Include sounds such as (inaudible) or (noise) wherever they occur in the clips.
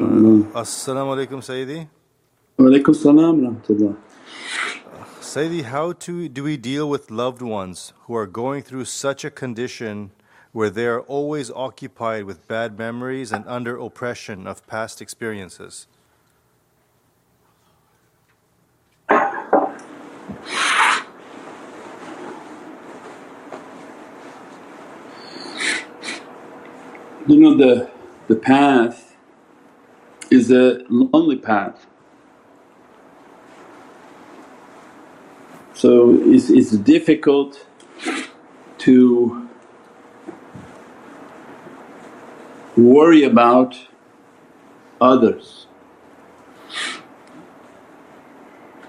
Assalamu alaikum, Sayyidi. Alaikum salam rahmatullah. Sayyidi, how to, do we deal with loved ones who are going through such a condition where they are always occupied with bad memories and under oppression of past experiences? You know the the path is a lonely path. So it's, it's difficult to worry about others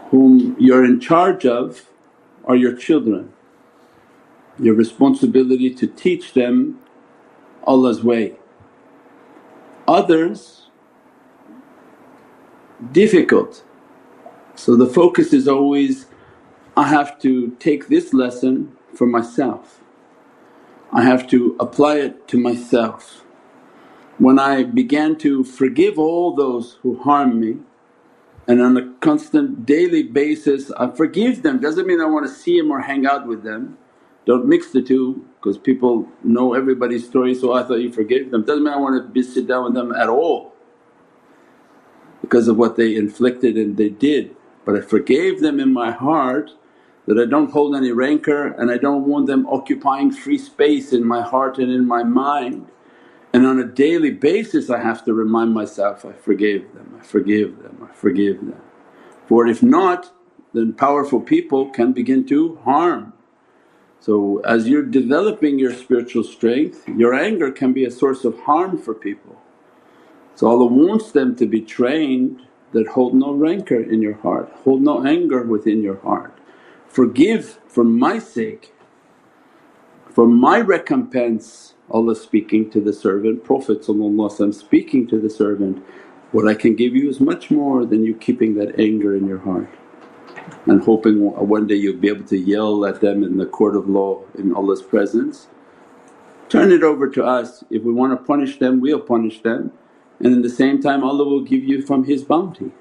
whom you're in charge of are your children. Your responsibility to teach them Allah's way. Others, difficult. So the focus is always, I have to take this lesson for myself, I have to apply it to myself. When I began to forgive all those who harm me and on a constant daily basis I forgive them, doesn't mean I want to see them or hang out with them. Don't mix the two because people know everybody's story, so I thought you forgave them. Doesn't mean I want to sit down with them at all because of what they inflicted and they did. But I forgave them in my heart that I don't hold any rancor and I don't want them occupying free space in my heart and in my mind. And on a daily basis I have to remind myself, I forgave them, I forgive them, I forgive them. For if not then powerful people can begin to harm. So as you're developing your spiritual strength, your anger can be a source of harm for people. So Allah wants them to be trained that hold no rancor in your heart, hold no anger within your heart. Forgive for my sake, for my recompense Allah speaking to the servant, Prophet speaking to the servant, what I can give you is much more than you keeping that anger in your heart and hoping one day you'll be able to yell at them in the court of law in Allah's presence. Turn it over to us, if we want to punish them we'll punish them and in the same time Allah will give you from His bounty.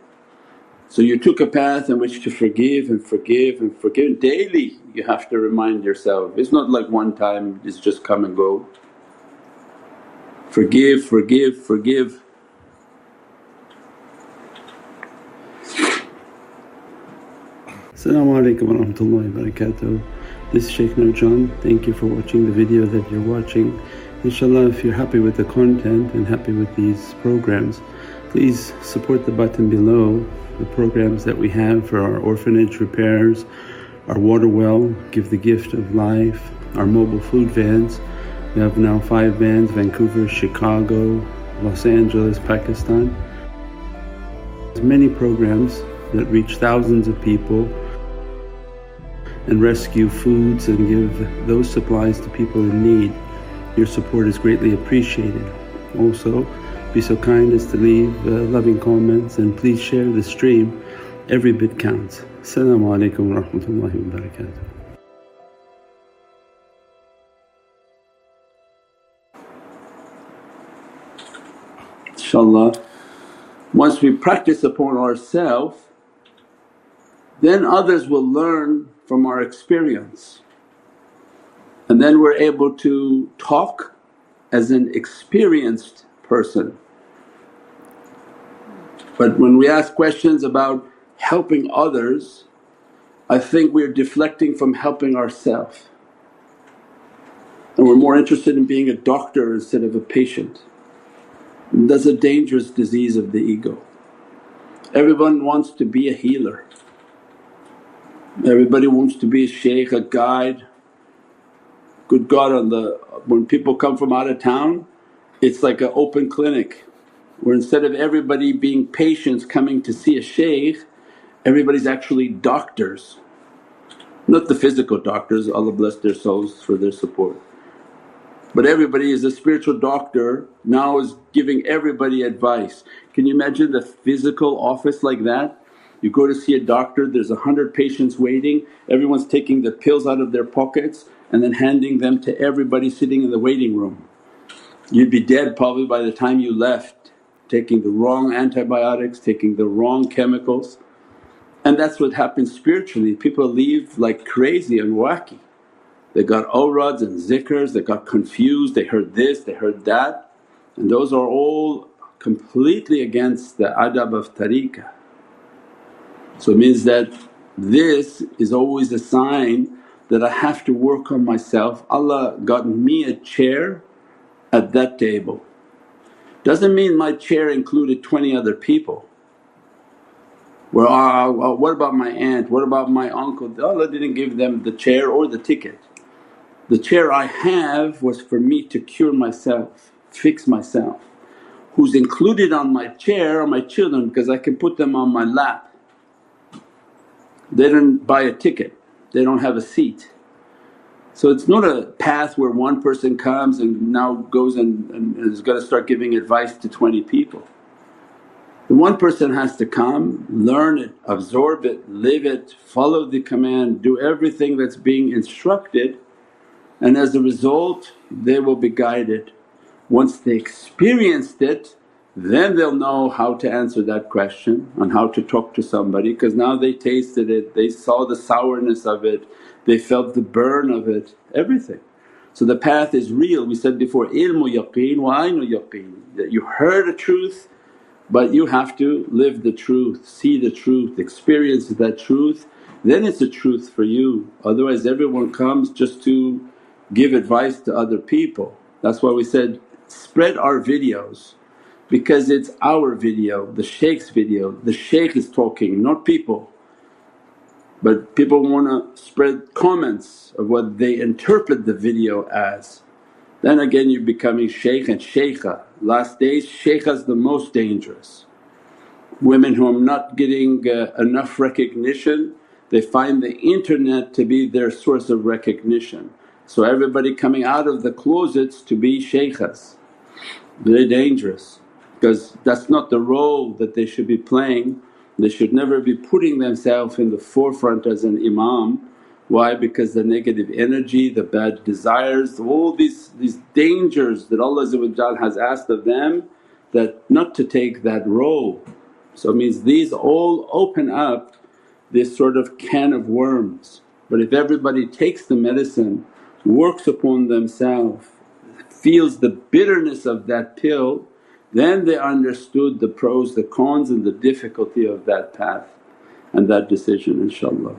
So you took a path in which to forgive and forgive and forgive daily you have to remind yourself, it's not like one time it's just come and go. Forgive, forgive, forgive. Assalamu alaikum wa. This is Shaykh Nurjan. Thank you for watching the video that you're watching. Inshallah if you're happy with the content and happy with these programs please support the button below the programs that we have for our orphanage repairs, our water well, Give the Gift of Life, our mobile food vans. We have now five vans Vancouver, Chicago, Los Angeles, Pakistan. There's many programs that reach thousands of people and rescue foods and give those supplies to people in need. Your support is greatly appreciated. Also be so kind as to leave uh, loving comments and please share the stream, every bit counts. Assalamu alaikum wa rahmatullahi wa barakatuh. InshaAllah. Once we practice upon ourselves then others will learn from our experience and then we're able to talk as an experienced person. But when we ask questions about helping others I think we're deflecting from helping ourselves and we're more interested in being a doctor instead of a patient. And that's a dangerous disease of the ego. Everyone wants to be a healer, everybody wants to be a shaykh, a guide. Good God on the… when people come from out of town it's like an open clinic where instead of everybody being patients coming to see a shaykh everybody's actually doctors. Not the physical doctors, Allah bless their souls for their support. But everybody is a spiritual doctor now is giving everybody advice. Can you imagine the physical office like that? You go to see a doctor, there's a hundred patients waiting, everyone's taking the pills out of their pockets and then handing them to everybody sitting in the waiting room. You'd be dead probably by the time you left taking the wrong antibiotics, taking the wrong chemicals. And that's what happens spiritually, people leave like crazy and wacky. They got awrads and zikrs, they got confused, they heard this, they heard that and those are all completely against the adab of tariqah. So it means that this is always a sign that I have to work on myself. Allah got me a chair at that table. Doesn't mean my chair included 20 other people. Well, uh, what about my aunt, what about my uncle? Allah didn't give them the chair or the ticket. The chair I have was for me to cure myself, fix myself. Who's included on my chair are my children because I can put them on my lap. They didn't buy a ticket, they don't have a seat. So it's not a path where one person comes and now goes and, and is going to start giving advice to 20 people. The one person has to come, learn it, absorb it, live it, follow the command, do everything that's being instructed and as a result they will be guided. Once they experienced it then they'll know how to answer that question and how to talk to somebody because now they tasted it, they saw the sourness of it, they felt the burn of it, everything. So the path is real. We said before, ilmu yaqeen wa aynu yaqeen that you heard a truth but you have to live the truth, see the truth, experience that truth, then it's a truth for you. Otherwise everyone comes just to give advice to other people. That's why we said, spread our videos because it's our video, the shaykh's video. The shaykh is talking, not people. But people want to spread comments of what they interpret the video as. Then again you're becoming shaykh and shaykha. Last days shaykha's the most dangerous. Women who are not getting uh, enough recognition, they find the internet to be their source of recognition. So everybody coming out of the closets to be shaykhas, very dangerous because that's not the role that they should be playing. They should never be putting themselves in the forefront as an imam why? Because the negative energy, the bad desires, all these, these dangers that Allah has asked of them that not to take that role. So it means these all open up this sort of can of worms. But if everybody takes the medicine, works upon themselves, feels the bitterness of that pill, then they understood the pros, the cons and the difficulty of that path and that decision inshaAllah.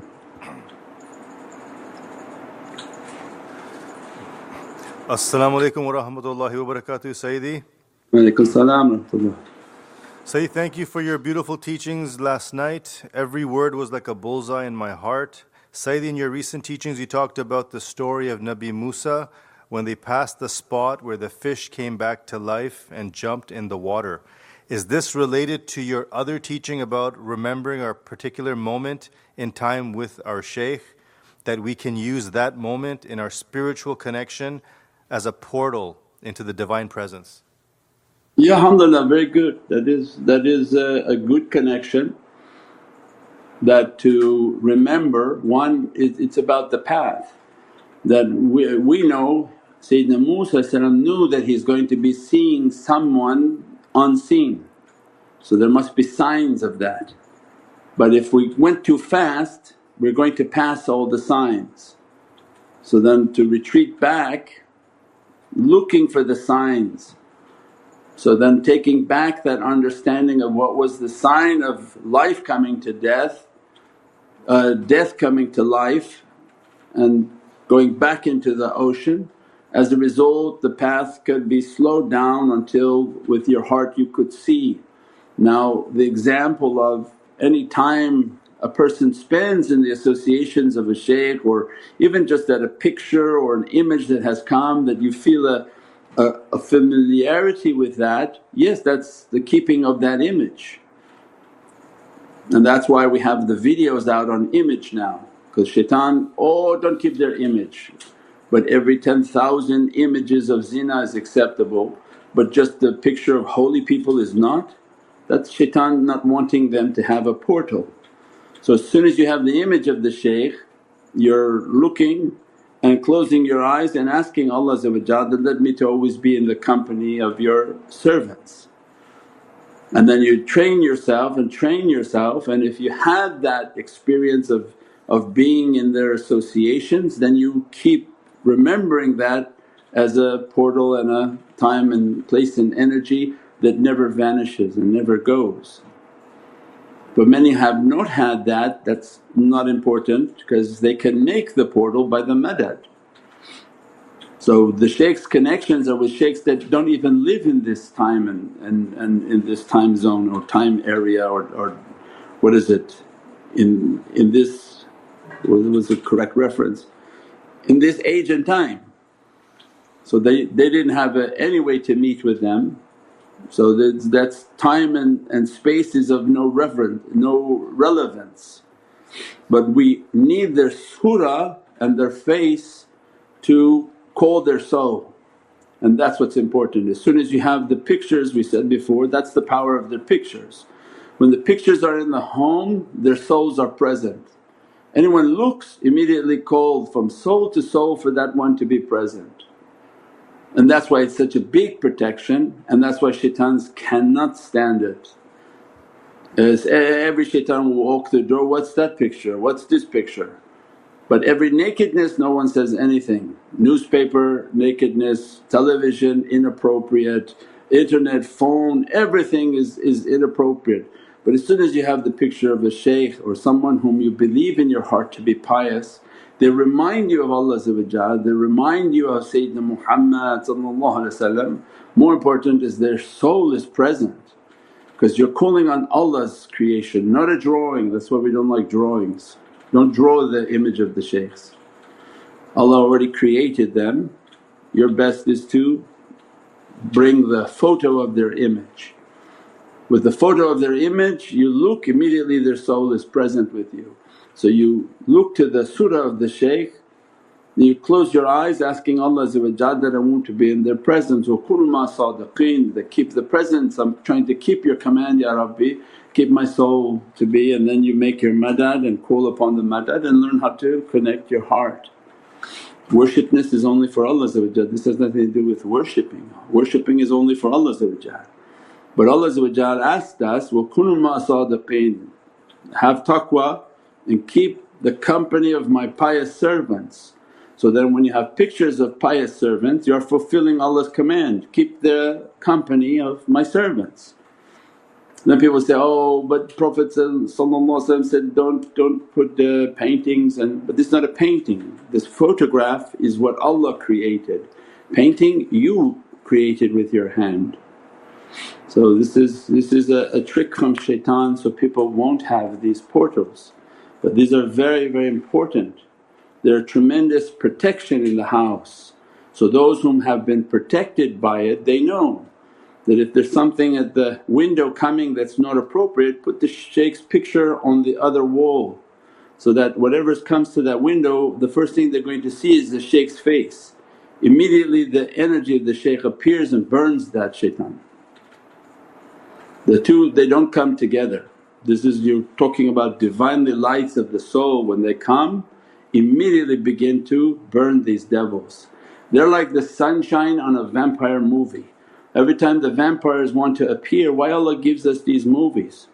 As-salamu alaykum wa rahmatullahi wa barakatuh Sayyidi. Salam wa Sayyidi thank you for your beautiful teachings last night. Every word was like a bullseye in my heart. Sayyidi in your recent teachings you talked about the story of Nabi Musa when they passed the spot where the fish came back to life and jumped in the water. Is this related to your other teaching about remembering our particular moment in time with our shaykh? That we can use that moment in our spiritual connection as a portal into the Divine Presence? Yeah, alhamdulillah, very good. That is, that is a, a good connection that to remember one it, it's about the path that we, we know Sayyidina Musa knew that he's going to be seeing someone unseen so there must be signs of that. But if we went too fast we're going to pass all the signs. So then to retreat back looking for the signs. So then taking back that understanding of what was the sign of life coming to death, uh, death coming to life and going back into the ocean. As a result the path could be slowed down until with your heart you could see. Now the example of any time a person spends in the associations of a shaykh or even just at a picture or an image that has come that you feel a, a, a familiarity with that, yes that's the keeping of that image. And that's why we have the videos out on image now because shaitan, oh don't keep their image. But every 10,000 images of zina is acceptable but just the picture of holy people is not. That's shaitan not wanting them to have a portal. So as soon as you have the image of the shaykh you're looking and closing your eyes and asking Allah that let me to always be in the company of your servants. And then you train yourself and train yourself and if you have that experience of, of being in their associations then you keep remembering that as a portal and a time and place and energy that never vanishes and never goes. But many have not had that, that's not important because they can make the portal by the madad. So the shaykh's connections are with shaykhs that don't even live in this time and, and, and in this time zone or time area or, or what is it in, in this what was the correct reference in this age and time. So they, they didn't have a, any way to meet with them so that's, that's time and, and space is of no reverence, no relevance. But we need their surah and their face to call their soul and that's what's important. As soon as you have the pictures we said before that's the power of their pictures. When the pictures are in the home their souls are present. Anyone looks immediately called from soul to soul for that one to be present. And that's why it's such a big protection and that's why shaitans cannot stand it. As every shaitan will walk the door, what's that picture, what's this picture? But every nakedness no one says anything, newspaper, nakedness, television inappropriate, internet, phone, everything is, is inappropriate. But as soon as you have the picture of a shaykh or someone whom you believe in your heart to be pious they remind you of Allah they remind you of Sayyidina Muhammad more important is their soul is present because you're calling on Allah's creation not a drawing that's why we don't like drawings. Don't draw the image of the shaykhs. Allah already created them, your best is to bring the photo of their image. With the photo of their image you look immediately their soul is present with you. So you look to the surah of the shaykh, you close your eyes asking Allah that I want to be in their presence, wa kun ma sadiqeen that keep the presence, I'm trying to keep your command Ya Rabbi, keep my soul to be and then you make your madad and call upon the madad and learn how to connect your heart. Worshipness is only for Allah this has nothing to do with worshipping, worshipping is only for Allah but Allah asked us, kunu ma sadiqeen have taqwa and keep the company of my pious servants. So then when you have pictures of pious servants you are fulfilling Allah's command, keep the company of my servants. Then people say, oh but Prophet said, don't, don't put the paintings and… but this is not a painting, this photograph is what Allah created. Painting you created with your hand. So this is, this is a, a trick from shaitan so people won't have these portals. But these are very, very important. They're tremendous protection in the house. So those whom have been protected by it they know that if there's something at the window coming that's not appropriate put the shaykh's picture on the other wall so that whatever comes to that window the first thing they're going to see is the shaykh's face. Immediately the energy of the shaykh appears and burns that shaitan. The two they don't come together. This is you're talking about Divinely lights of the soul when they come immediately begin to burn these devils. They're like the sunshine on a vampire movie. Every time the vampires want to appear, why Allah gives us these movies?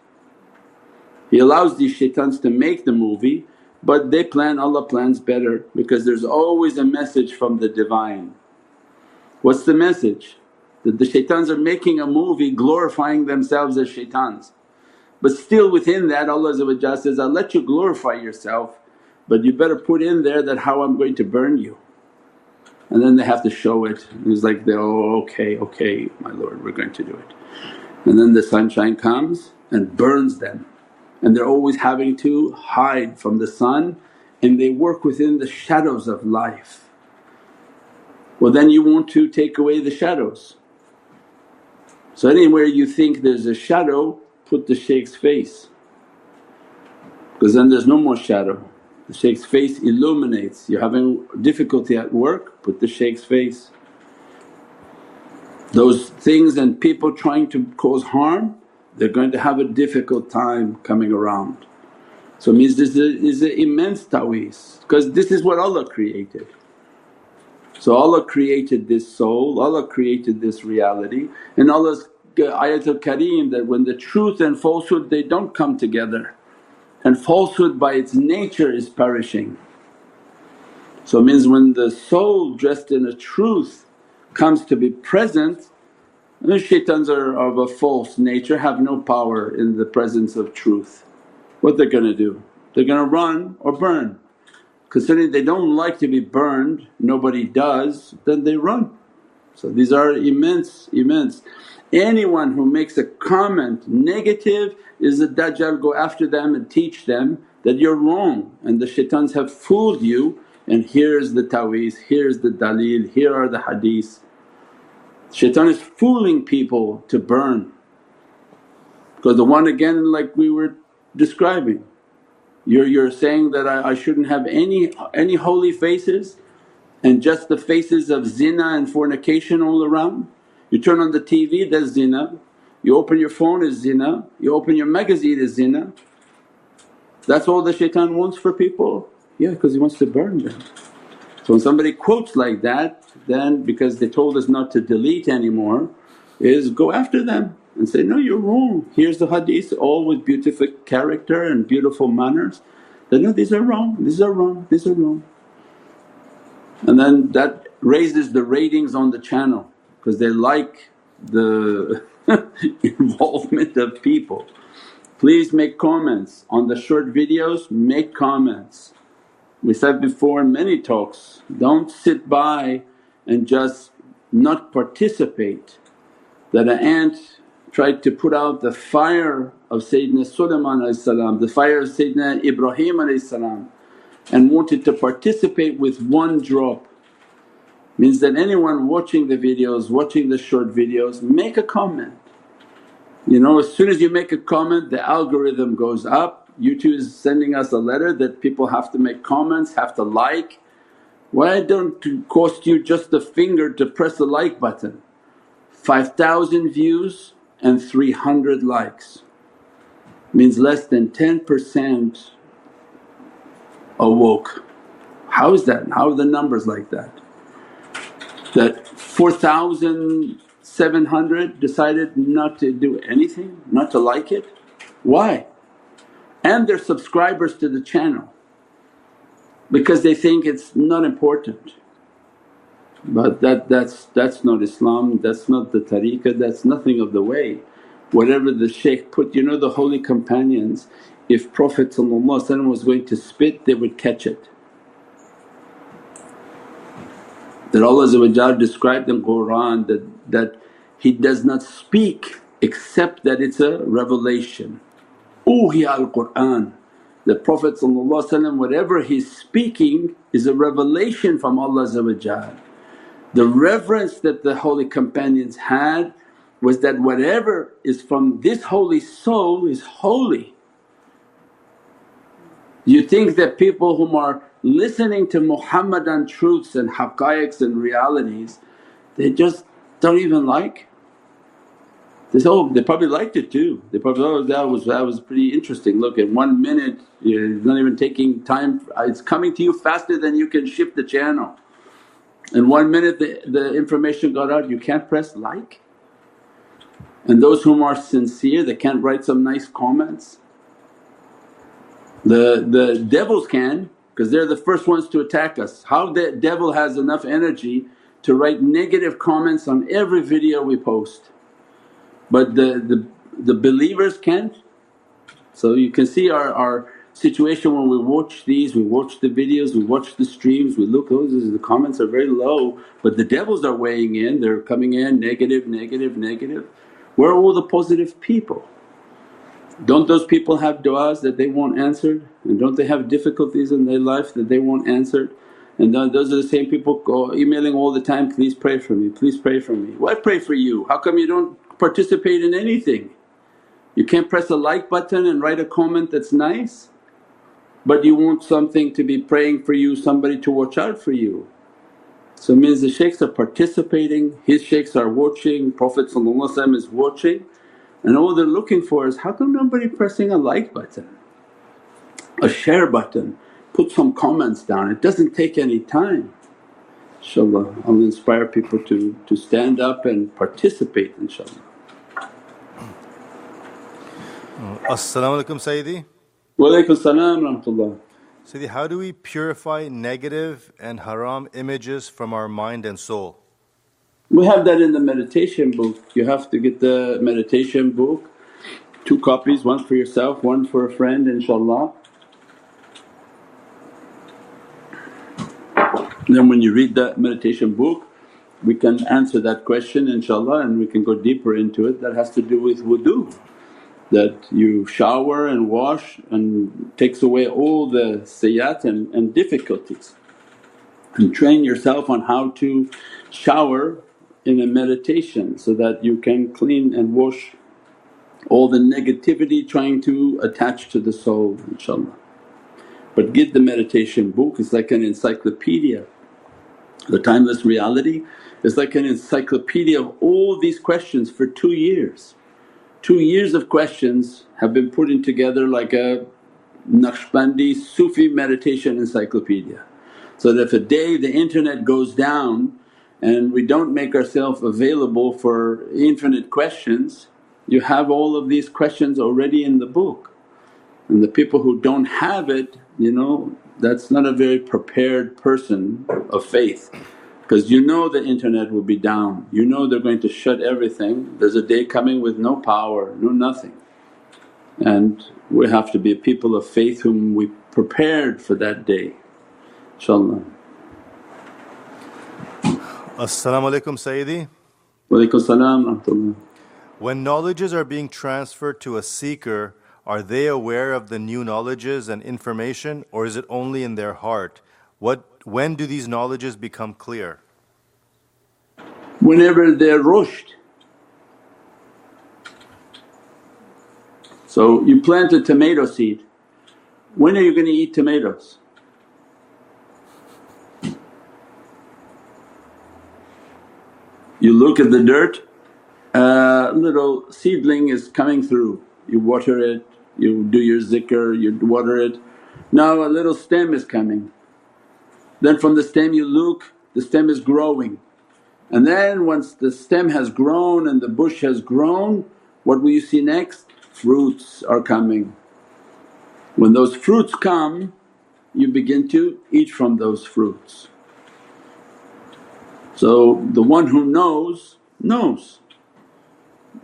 He allows these shaitans to make the movie but they plan, Allah plans better because there's always a message from the Divine. What's the message? That the shaitans are making a movie glorifying themselves as shaitans. But still within that Allah says, I'll let you glorify yourself but you better put in there that how I'm going to burn you. And then they have to show it and it's like oh okay, okay my Lord we're going to do it. And then the sunshine comes and burns them and they're always having to hide from the sun and they work within the shadows of life. Well then you want to take away the shadows. So anywhere you think there's a shadow put the shaykh's face because then there's no more shadow. The shaykh's face illuminates, you're having difficulty at work, put the shaykh's face. Those things and people trying to cause harm, they're going to have a difficult time coming around. So means this is an immense ta'weez because this is what Allah created. So Allah created this soul, Allah created this reality and Allah's ayatul kareem that when the truth and falsehood they don't come together and falsehood by its nature is perishing. So it means when the soul dressed in a truth comes to be present the shaitans are of a false nature have no power in the presence of truth. What they're gonna do? They're gonna run or burn. Considering they don't like to be burned, nobody does, then they run. So these are immense, immense. Anyone who makes a comment negative is the Dajjal go after them and teach them that you're wrong and the shaitans have fooled you and here's the ta'weez, here's the dalil, here are the hadiths. Shaitan is fooling people to burn because the one again like we were describing you're, you're saying that I, I shouldn't have any, any holy faces and just the faces of zina and fornication all around. You turn on the TV there's zina, you open your phone is zina, you open your magazine is zina. That's all the shaitan wants for people? Yeah because he wants to burn them. So when somebody quotes like that then because they told us not to delete anymore is go after them and say, no you're wrong, here's the hadith all with beautiful character and beautiful manners. Then no these are wrong, these are wrong, these are wrong and then that raises the ratings on the channel because they like the (laughs) involvement of people. Please make comments on the short videos, make comments. We said before in many talks, don't sit by and just not participate. That an ant tried to put out the fire of Sayyidina Sulaiman the fire of Sayyidina Ibrahim and wanted to participate with one drop. Means that anyone watching the videos, watching the short videos make a comment. You know as soon as you make a comment the algorithm goes up, YouTube is sending us a letter that people have to make comments, have to like. Why don't it cost you just a finger to press the like button? 5,000 views and 300 likes means less than 10% awoke. How is that? How are the numbers like that? That 4,700 decided not to do anything, not to like it? Why? And they're subscribers to the channel because they think it's not important. But that, that's, that's not Islam, that's not the tariqah, that's nothing of the way. Whatever the shaykh put, you know the holy companions if Prophet was going to spit they would catch it. That Allah described in Qur'an that, that He does not speak except that it's a revelation. Uhiya al Qur'an the Prophet whatever he's speaking is a revelation from Allah The reverence that the holy companions had was that whatever is from this holy soul is holy you think that people whom are listening to Muhammadan truths and haqqaiqs and realities they just don't even like? They say, oh they probably liked it too. They probably, oh that was, that was pretty interesting. Look in one minute you're not even taking time, it's coming to you faster than you can shift the channel. In one minute the, the information got out, you can't press like. And those whom are sincere they can't write some nice comments the, the devils can because they're the first ones to attack us. How the devil has enough energy to write negative comments on every video we post but the, the, the believers can't. So you can see our, our situation when we watch these, we watch the videos, we watch the streams, we look oh the comments are very low but the devils are weighing in, they're coming in negative, negative, negative. Where are all the positive people? Don't those people have du'as that they want answered and don't they have difficulties in their life that they want answered? And those are the same people emailing all the time, please pray for me, please pray for me. Why pray for you? How come you don't participate in anything? You can't press a like button and write a comment that's nice but you want something to be praying for you, somebody to watch out for you. So it means the shaykhs are participating, his shaykhs are watching, Prophet is watching and all they're looking for is, how come nobody pressing a like button, a share button, put some comments down, it doesn't take any time. InshaAllah I'll inspire people to, to stand up and participate inshaAllah. Assalamu Sayyidi. Wa alaykum salam rahmatullah. Sayyidi, how do we purify negative and haram images from our mind and soul? We have that in the meditation book. You have to get the meditation book, two copies, one for yourself, one for a friend inshaAllah. Then when you read that meditation book we can answer that question inshaAllah and we can go deeper into it. That has to do with wudu that you shower and wash and takes away all the sayyat and, and difficulties and train yourself on how to shower in a meditation so that you can clean and wash all the negativity trying to attach to the soul inshaAllah. But get the meditation book, it's like an encyclopedia. The Timeless Reality is like an encyclopedia of all these questions for two years. Two years of questions have been put in together like a Naqshbandi Sufi meditation encyclopedia. So that if a day the internet goes down and we don't make ourselves available for infinite questions, you have all of these questions already in the book. And the people who don't have it, you know, that's not a very prepared person of faith because you know the internet will be down, you know they're going to shut everything. There's a day coming with no power, no nothing. And we have to be people of faith whom we prepared for that day, inshaAllah. As-salamu alaykum Sayyidi. Wa salam When knowledges are being transferred to a seeker, are they aware of the new knowledges and information or is it only in their heart? What, when do these knowledges become clear? Whenever they're rushed. So you plant a tomato seed, when are you going to eat tomatoes? You look at the dirt, a little seedling is coming through, you water it, you do your zikr, you water it. Now a little stem is coming, then from the stem you look, the stem is growing. And then once the stem has grown and the bush has grown, what will you see next? Fruits are coming. When those fruits come, you begin to eat from those fruits. So the one who knows, knows.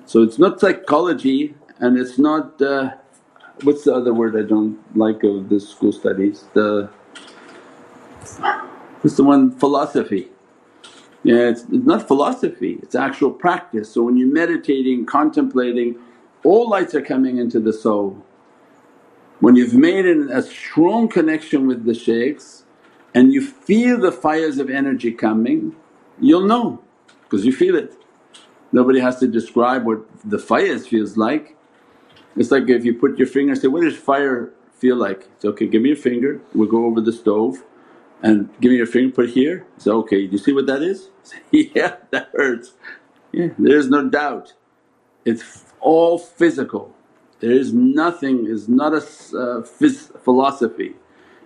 So it's not psychology and it's not uh, what's the other word I don't like of the school studies? The what's the one? Philosophy. Yeah, it's, it's not philosophy, it's actual practice. So when you're meditating, contemplating, all lights are coming into the soul. When you've made a strong connection with the shaykhs and you feel the fires of energy coming, you'll know because you feel it. Nobody has to describe what the fires feels like. It's like if you put your finger say, what does fire feel like? It's okay, give me your finger, we'll go over the stove and give me your finger, put here. Say, okay, do you see what that is? Say, (laughs) yeah, that hurts. Yeah, there's no doubt. It's all physical. There is nothing, is not a uh, phys- philosophy.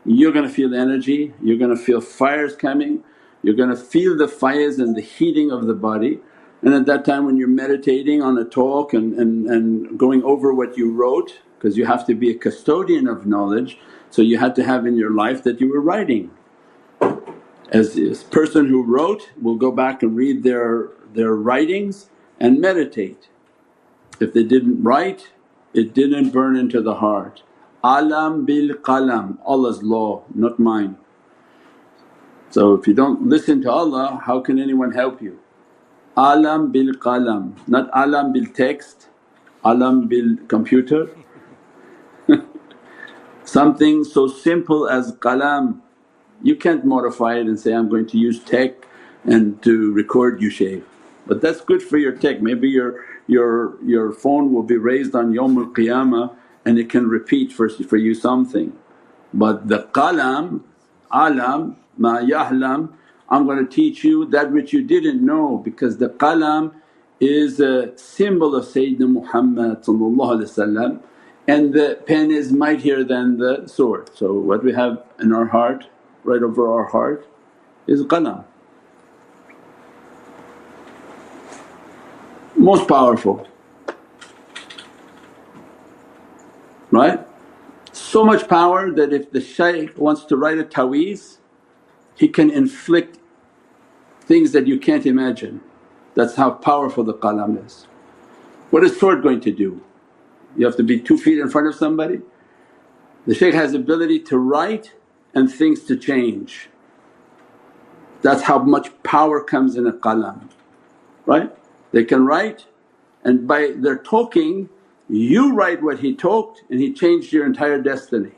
You're gonna feel energy, you're gonna feel fires coming, you're gonna feel the fires and the heating of the body and at that time when you're meditating on a talk and, and, and going over what you wrote because you have to be a custodian of knowledge so you had to have in your life that you were writing. As this person who wrote will go back and read their, their writings and meditate. If they didn't write it didn't burn into the heart. Alam bil qalam, Allah's law not mine. So if you don't listen to Allah how can anyone help you? Alam bil qalam, not alam bil text, alam bil computer. (laughs) Something so simple as qalam, you can't modify it and say, I'm going to use tech and to record you shave. But that's good for your tech, maybe your, your, your phone will be raised on Yawmul Qiyamah and it can repeat for, for you something. But the qalam, alam, ma yahlam I'm going to teach you that which you didn't know because the qalam is a symbol of Sayyidina Muhammad and the pen is mightier than the sword. So what we have in our heart, right over our heart is qalam. Most powerful. right? So much power that if the shaykh wants to write a taweez he can inflict things that you can't imagine. That's how powerful the qalam is. What is sword going to do? You have to be two feet in front of somebody? The shaykh has ability to write and things to change. That's how much power comes in a qalam, right? They can write and by their talking you write what he talked and he changed your entire destiny.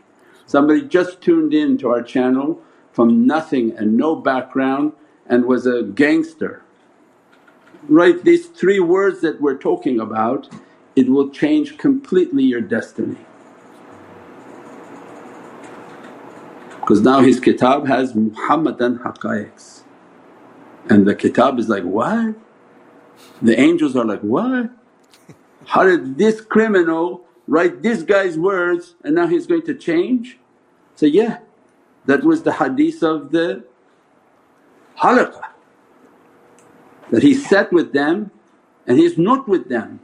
Somebody just tuned in to our channel from nothing and no background and was a gangster. Write these three words that we're talking about, it will change completely your destiny. Because now his kitab has Muhammadan haqqaiqs and the kitab is like, what? The angels are like, what? How did this criminal write this guy's words and now he's going to change? So, yeah, that was the hadith of the halaqah that he sat with them and he's not with them.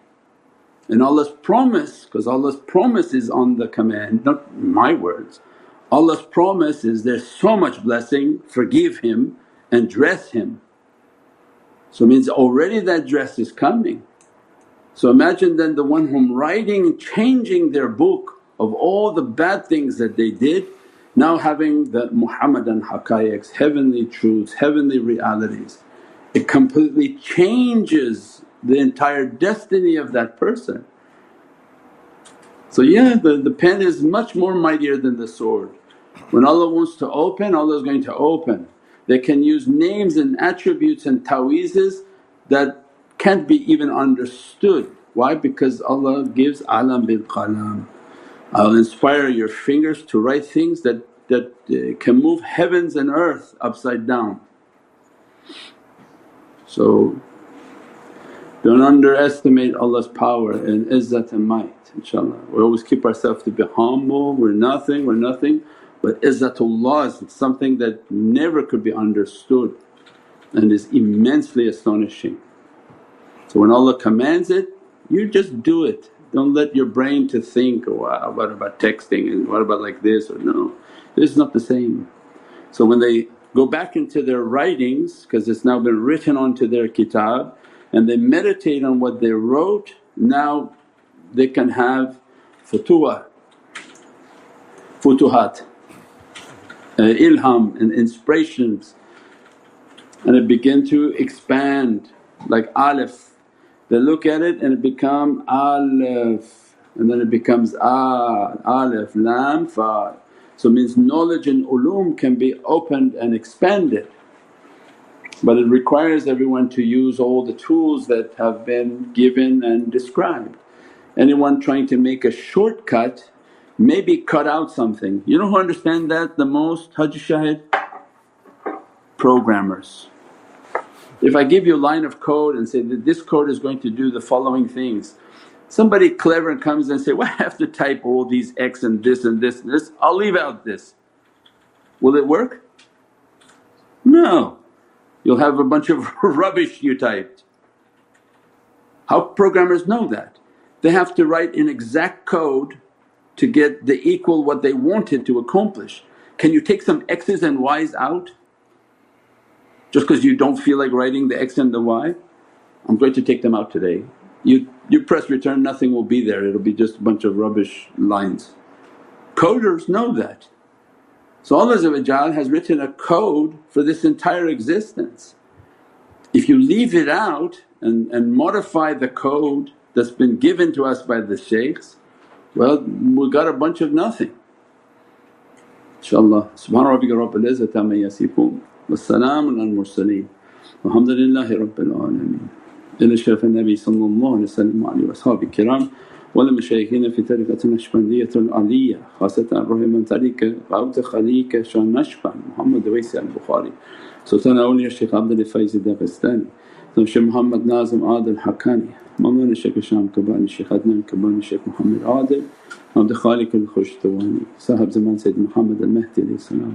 And Allah's promise, because Allah's promise is on the command, not my words. Allah's promise is there's so much blessing, forgive him and dress him. So means already that dress is coming. So imagine then the one whom writing, changing their book of all the bad things that they did, now having the Muhammadan haqqaiqs, heavenly truths, heavenly realities. It completely changes the entire destiny of that person. So yeah, the, the pen is much more mightier than the sword. When Allah wants to open, Allah is going to open. They can use names and attributes and ta'weezes that can't be even understood. Why? Because Allah gives alam bil qalam. I'll inspire your fingers to write things that, that uh, can move heavens and earth upside down. So don't underestimate Allah's power and izzat and might inshaAllah. We always keep ourselves to be humble, we're nothing, we're nothing but izzatullah is something that never could be understood and is immensely astonishing. So when Allah commands it, you just do it. Don't let your brain to think, oh wow, what about texting and what about like this or no, this is not the same. So when they go back into their writings because it's now been written onto their kitab and they meditate on what they wrote, now they can have futuwa, futuhat, uh, Uh, ilham and inspirations and it begin to expand like alif they look at it and it become alif and then it becomes a, alif, lam, fa. So means knowledge and ulum can be opened and expanded but it requires everyone to use all the tools that have been given and described. Anyone trying to make a shortcut maybe cut out something. You know who understand that the most Haji Shahid? Programmers. If I give you a line of code and say that this code is going to do the following things, somebody clever comes and say, well (laughs) I have to type all these X and this and this and this, I'll leave out this. Will it work? No, you'll have a bunch of (laughs) rubbish you typed. How programmers know that? They have to write in exact code to get the equal what they wanted to accomplish. Can you take some x's and y's out? just because you don't feel like writing the x and the y, I'm going to take them out today. You, you press return nothing will be there, it'll be just a bunch of rubbish lines. Coders know that. So Allah has written a code for this entire existence. If you leave it out and, and modify the code that's been given to us by the shaykhs, well we got a bunch of nothing. InshaAllah. Subhana rabbika rabbil izzati amma yasifoon. والسلام على المرسلين والحمد لله رب العالمين إلى شرف النبي صلى الله عليه وسلم وعلى وأصحابه الكرام ولمشايخنا في طريقة النشبندية العلية خاصة الرحمة طريقة غوث خليك شان نشبند محمد ويسي البخاري سلطان أولياء الشيخ عبد الفايز الداغستاني ثم الشيخ محمد ناظم عادل الحكاني مولانا الشيخ هشام كباني الشيخ عدنان كباني الشيخ محمد عادل. عبد الخالق الخوش خۆشتوانی صاحب زمان سيد محمد المهدي عليه السلام.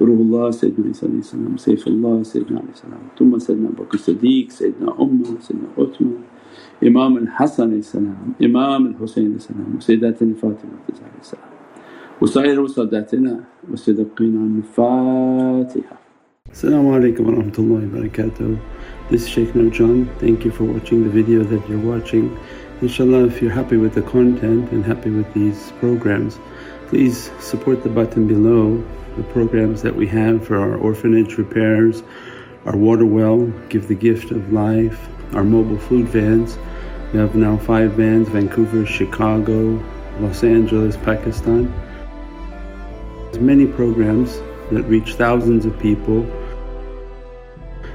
روح الله سيدنا عيسى عليه السلام. سيف الله سيدنا عليه السلام. ثم سيدنا أبو بكر الصديق سيدنا عمر سيدنا عثمان. إمام الحسن عليه السلام إمام الحسين عليه السلام وسيداتنا فاطمة عليه السلام. وسائر وساداتنا وسيد القينا الفاتحة Assalamu alaikum wa rahmatullahi wa barakatuh. This is Shaykh Nurjan. Thank you for watching the video that you're watching. Inshallah if you're happy with the content and happy with these programs please support the button below the programs that we have for our orphanage repairs, our water well, give the gift of life, our mobile food vans. We have now five vans Vancouver, Chicago, Los Angeles, Pakistan. There's many programs that reach thousands of people